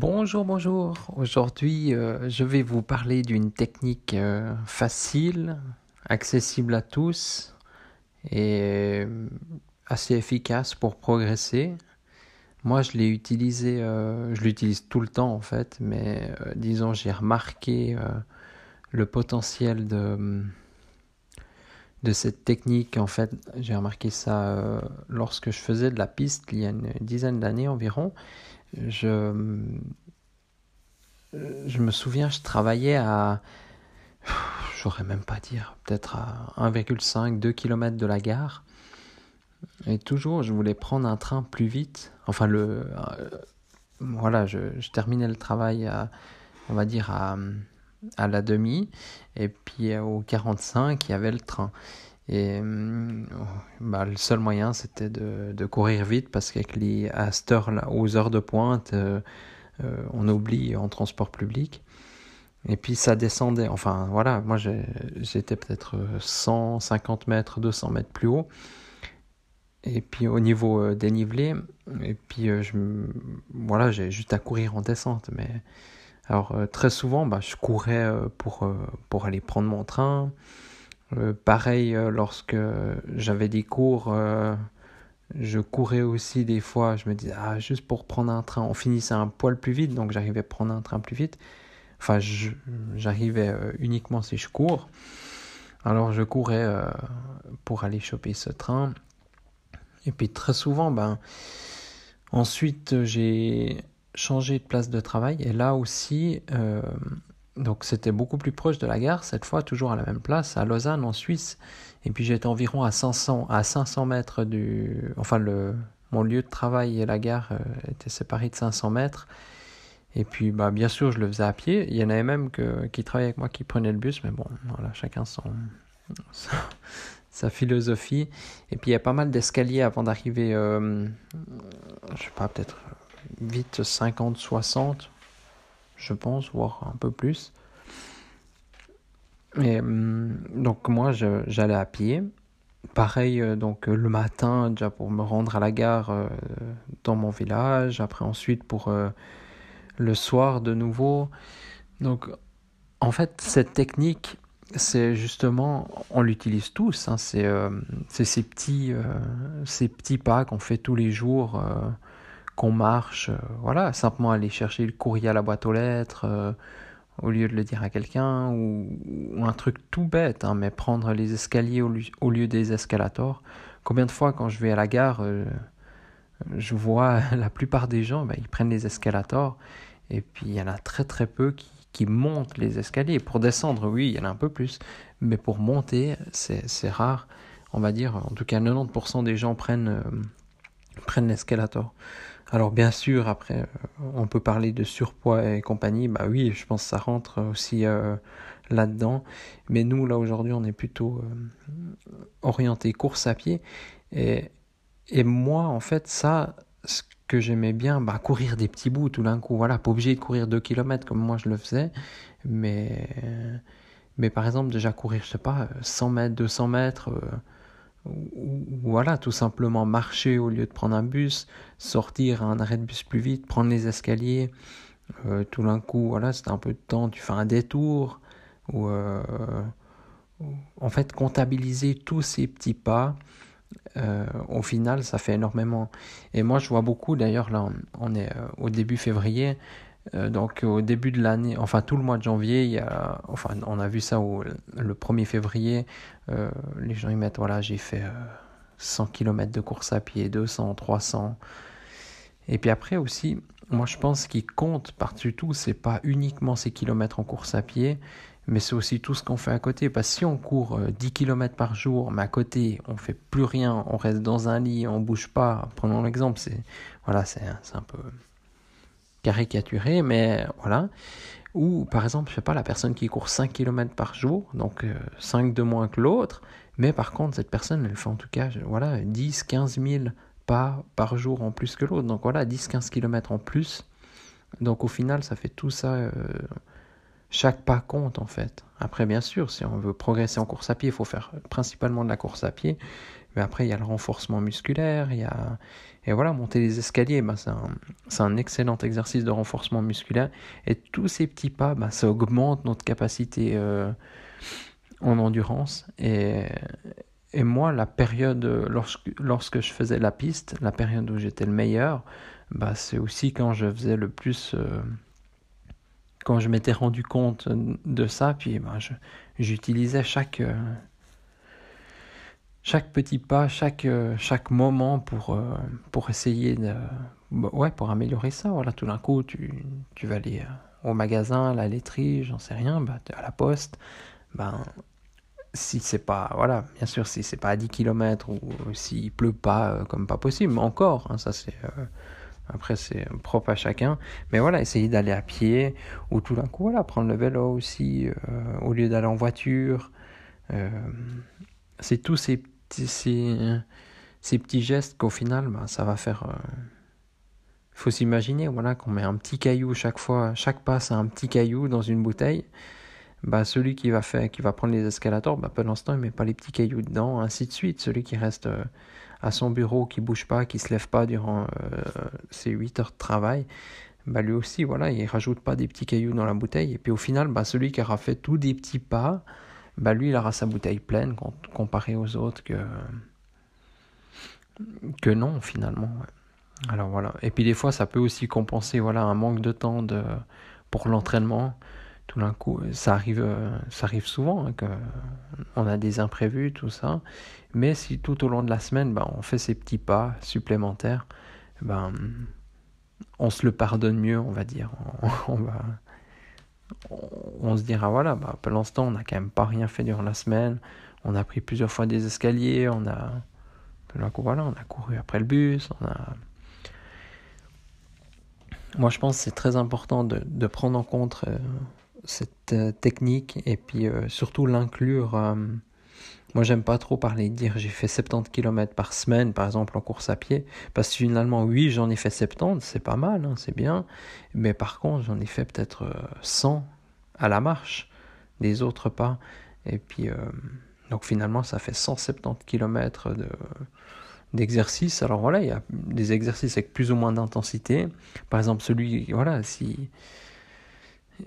Bonjour, bonjour. Aujourd'hui, euh, je vais vous parler d'une technique euh, facile, accessible à tous et euh, assez efficace pour progresser. Moi, je l'ai utilisé, je l'utilise tout le temps en fait, mais disons, j'ai remarqué le potentiel de, de cette technique. En fait, j'ai remarqué ça lorsque je faisais de la piste il y a une dizaine d'années environ je, me souviens, je travaillais à, j'aurais même pas dire, peut-être à 1,5, 2 km de la gare. Et toujours, je voulais prendre un train plus vite. Enfin, le, euh, voilà, je, terminais le travail on va dire, à, à la demi. Et puis au 45, il y avait le train. Et hum, bah, le seul moyen, c'était de, de, courir vite parce qu'avec les, à cette heure -là, aux heures de pointe, euh, euh, on oublie en transport public. Et puis ça descendait. Enfin voilà, moi j'étais peut-être 150 mètres, 200 mètres plus haut. Et puis au niveau euh, dénivelé, et puis voilà, j'ai juste à courir en descente. Mais alors très souvent, bah, je courais pour, pour aller prendre mon train. Euh, pareil, euh, lorsque j'avais des cours, euh, je courais aussi des fois. Je me disais, ah, juste pour prendre un train, on finissait un poil plus vite, donc j'arrivais à prendre un train plus vite. Enfin, j'arrivais uniquement si je cours. Alors je courais pour aller choper ce train. Et puis très souvent, ben, ensuite j'ai changé de place de travail. Et là aussi, donc c'était beaucoup plus proche de la gare, cette fois toujours à la même place, à Lausanne en Suisse. Et puis j'étais environ à 500, à 500 mètres du... Enfin, mon lieu de travail et la gare euh, étaient séparés de 500 mètres. Et puis bah, bien sûr, je le faisais à pied. Il y en avait même qui travaillaient avec moi qui prenaient le bus, mais bon, voilà, chacun son, sa philosophie. Et puis il y a pas mal d'escaliers avant d'arriver, euh, je sais pas, peut-être vite 50, 60 je pense, voire un peu plus. Et hum, donc moi, j'allais à pied. Pareil, euh, donc euh, le matin, déjà pour me rendre à la gare euh, dans mon village. Après, ensuite, pour le soir de nouveau. Donc, en fait, cette technique, c'est justement, on l'utilise tous. Hein, c'est ces, ces petits pas qu'on fait tous les jours qu'on marche, euh, voilà, simplement aller chercher le courrier à la boîte aux lettres euh, au lieu de le dire à quelqu'un, ou, un truc tout bête, hein, mais prendre les escaliers au, lieu des escalators. Combien de fois quand je vais à la gare, euh, je vois la plupart des gens, ben, ils prennent les escalators, et puis il y en a très très peu qui, qui montent les escaliers. Pour descendre, oui, il y en a un peu plus, mais pour monter, c'est rare. On va dire, en tout cas, 90% des gens prennent, prennent l'escalator. Alors bien sûr, après, euh, on peut parler de surpoids et compagnie. Bah oui, je pense que ça rentre aussi euh, là-dedans. Mais nous, là, aujourd'hui, on est plutôt euh, orienté course à pied. Et, et moi, en fait, ça, ce que j'aimais bien, bah, courir des petits bouts tout d'un coup. Voilà, pas obligé de courir 2 km comme moi je le faisais. Mais, mais par exemple, déjà courir, je sais pas, 100 mètres, 200 mètres voilà, tout simplement marcher au lieu de prendre un bus, sortir à un arrêt de bus plus vite, prendre les escaliers. Euh, tout d'un coup, voilà, c'est un peu de temps, tu fais un détour. Ou, euh, en fait, comptabiliser tous ces petits pas, euh, au final, ça fait énormément. Et moi, je vois beaucoup, d'ailleurs, là, on est au début février, donc au début de l'année, enfin tout le mois de janvier, on a vu ça le 1er février, euh, les gens ils mettent voilà j'ai fait 100 euh, km de course à pied, 200, 300. Et puis après aussi, moi je pense qu'il compte par-dessus tout, c'est pas uniquement ces kilomètres en course à pied, mais c'est aussi tout ce qu'on fait à côté. Parce que si on court 10 km par jour, mais à côté on fait plus rien, on reste dans un lit, on bouge pas, prenons l'exemple, c'est voilà, c'est un peu caricaturer, mais voilà. Ou par exemple, je sais pas, la personne qui court 5 km par jour, donc 5 de moins que l'autre, mais par contre, cette personne, elle fait en tout cas voilà, 10, 15 000 pas par jour en plus que l'autre. Donc voilà, 10, 15 km en plus. Donc au final, ça fait tout ça. chaque pas compte en fait. Après, bien sûr, si on veut progresser en course à pied, il faut faire principalement de la course à pied. Mais après, il y a le renforcement musculaire, il y a... Et voilà, monter les escaliers, bah, c'est un... un, excellent exercice de renforcement musculaire. Et tous ces petits pas, bah, ça augmente notre capacité euh, en endurance. Et... Et moi, la période, lorsque, lorsque je faisais la piste, la période où j'étais le meilleur, bah, c'est aussi quand je faisais le plus... Euh, quand je m'étais rendu compte de ça, puis bah, j'utilisais chaque, euh, chaque petit pas, chaque, euh, chaque moment pour, euh, pour essayer de. Bah, ouais, pour améliorer ça. Voilà, tout d'un coup, tu, tu vas aller au magasin, à la laiterie, j'en sais rien, bah, à la poste. Ben, si c'est pas. Voilà, bien sûr, si c'est pas à 10 km ou s'il pleut pas comme pas possible, mais encore, hein, ça c'est. Après, c'est propre à chacun. Mais voilà, essayer d'aller à pied ou tout d'un coup, voilà, prendre le vélo aussi euh, au lieu d'aller en voiture. Euh, c'est tous ces ces, ces petits gestes qu'au final, bah, ça va faire. Euh, faut s'imaginer voilà, qu'on met un petit caillou chaque fois, chaque pas, c'est un petit caillou dans une bouteille. Bah, celui qui va, faire, qui va prendre les escalators, bah, pendant ce temps, il met pas les petits cailloux dedans, ainsi de suite. Celui qui reste à son bureau, qui bouge pas, qui se lève pas durant euh, ses 8 heures de travail, bah lui aussi, voilà, il rajoute pas des petits cailloux dans la bouteille. Et puis au final, bah celui qui aura fait tous des petits pas, bah lui, il aura sa bouteille pleine comparé aux autres que, que non, finalement. Alors voilà. Et puis des fois, ça peut aussi compenser voilà, un manque de temps de, pour l'entraînement tout d'un coup, ça arrive, euh, ça arrive souvent hein, qu'on a des imprévus, tout ça. Mais si tout au long de la semaine, ben, on fait ces petits pas supplémentaires, ben, on se le pardonne mieux, on va dire. On, va, on, se dira, voilà, ben, pour l'instant, on n'a quand même pas rien fait durant la semaine. On a pris plusieurs fois des escaliers, on a, voilà, on a couru après le bus. Moi, je pense que c'est très important de, de prendre en compte euh, cette euh, technique et puis euh, surtout l'inclure. Euh, moi, j'aime pas trop parler de dire j'ai fait 70 km par semaine, par exemple, en course à pied, parce que finalement, oui, j'en ai fait 70, c'est pas mal, hein, c'est bien, mais par contre, j'en ai fait peut-être 100 à la marche, des autres pas, et puis, donc finalement, ça fait 170 km de d'exercices. Alors voilà, il y a des exercices avec plus ou moins d'intensité. Par exemple, celui, voilà, si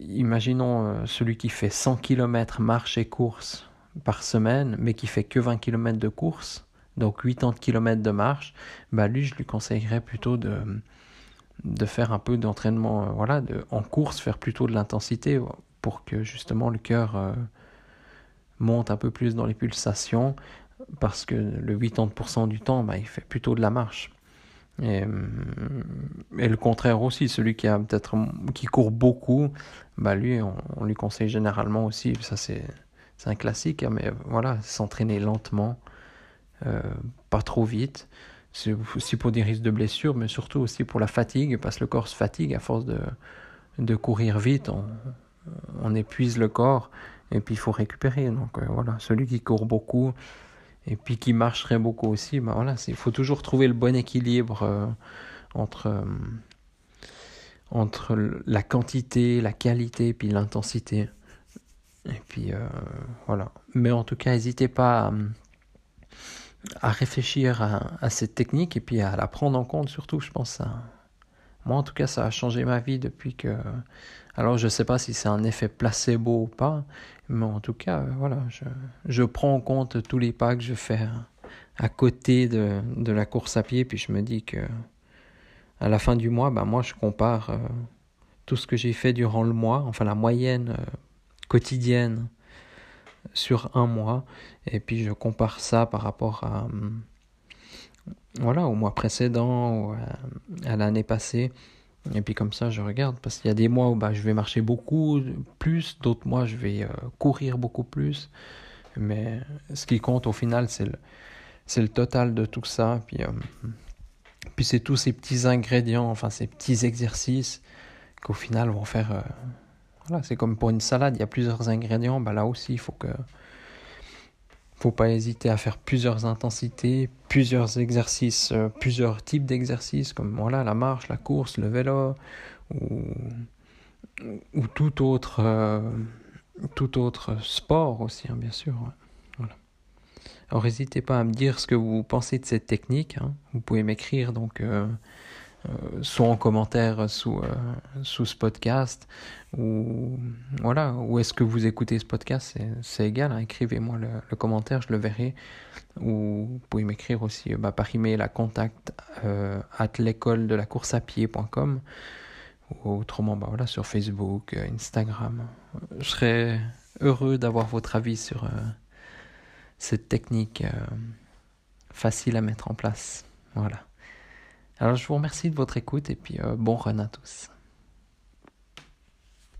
Imaginons euh, celui qui fait 100 km marche et course par semaine, mais qui fait que 20 km de course, donc 80 km de marche, bah lui, je lui conseillerais plutôt de, faire un peu d'entraînement euh, voilà, en course, faire plutôt de l'intensité pour que justement le cœur euh, monte un peu plus dans les pulsations, parce que le 80% du temps, bah, il fait plutôt de la marche. Et, et, le contraire aussi, celui qui a peut-être qui court beaucoup, bah lui, on, lui conseille généralement aussi, ça c'est un classique, hein, mais voilà, s'entraîner lentement, euh, pas trop vite. C'est aussi pour des risques de blessure, mais surtout aussi pour la fatigue, parce que le corps se fatigue à force de, de courir vite, on, épuise le corps, et puis il faut récupérer. Donc euh, voilà, celui qui court beaucoup, et puis qui marcherait beaucoup aussi, ben voilà, il faut toujours trouver le bon équilibre euh, entre, euh, entre la quantité, la qualité, puis l'intensité. Et puis euh, voilà. Mais en tout cas, n'hésitez pas à, réfléchir à, cette technique et puis à la prendre en compte surtout, je pense. Moi, en tout cas, ça a changé ma vie depuis que alors je ne sais pas si c'est un effet placebo ou pas, mais en tout cas, voilà, je, je, prends en compte tous les pas que je fais à côté de, de, la course à pied, puis je me dis que à la fin du mois, ben moi je compare euh, tout ce que j'ai fait durant le mois, enfin la moyenne euh, quotidienne sur un mois, et puis je compare ça par rapport à voilà au mois précédent ou à l'année passée. Et puis comme ça, je regarde, parce qu'il y a des mois où bah, je vais marcher beaucoup plus, d'autres mois, je vais euh, courir beaucoup plus. Mais ce qui compte au final, c'est le, total de tout ça. Puis, euh, Puis c'est tous ces petits ingrédients, enfin ces petits exercices qu'au final vont faire. Euh, voilà, c'est comme pour une salade, il y a plusieurs ingrédients. Bah là aussi, il faut que. Faut pas hésiter à faire plusieurs intensités, plusieurs exercices, euh, plusieurs types d'exercices, comme voilà, la marche, la course, le vélo, ou, ou tout autre. Euh, tout autre sport aussi, hein, bien sûr. Alors n'hésitez pas à me dire ce que vous pensez de cette technique. Hein. Vous pouvez m'écrire donc euh, soit en commentaire sous, euh, sous ce podcast ou voilà où est-ce que vous écoutez ce podcast c'est égal. Hein. Écrivez-moi le, commentaire, je le verrai. Ou vous pouvez m'écrire aussi bah, par email à contact at l'école de la course à pied.com autrement bah voilà, sur Facebook, euh, Instagram. Je serais heureux d'avoir votre avis sur euh, cette technique euh, facile à mettre en place. Voilà. Alors je vous remercie de votre écoute et puis bon run à tous.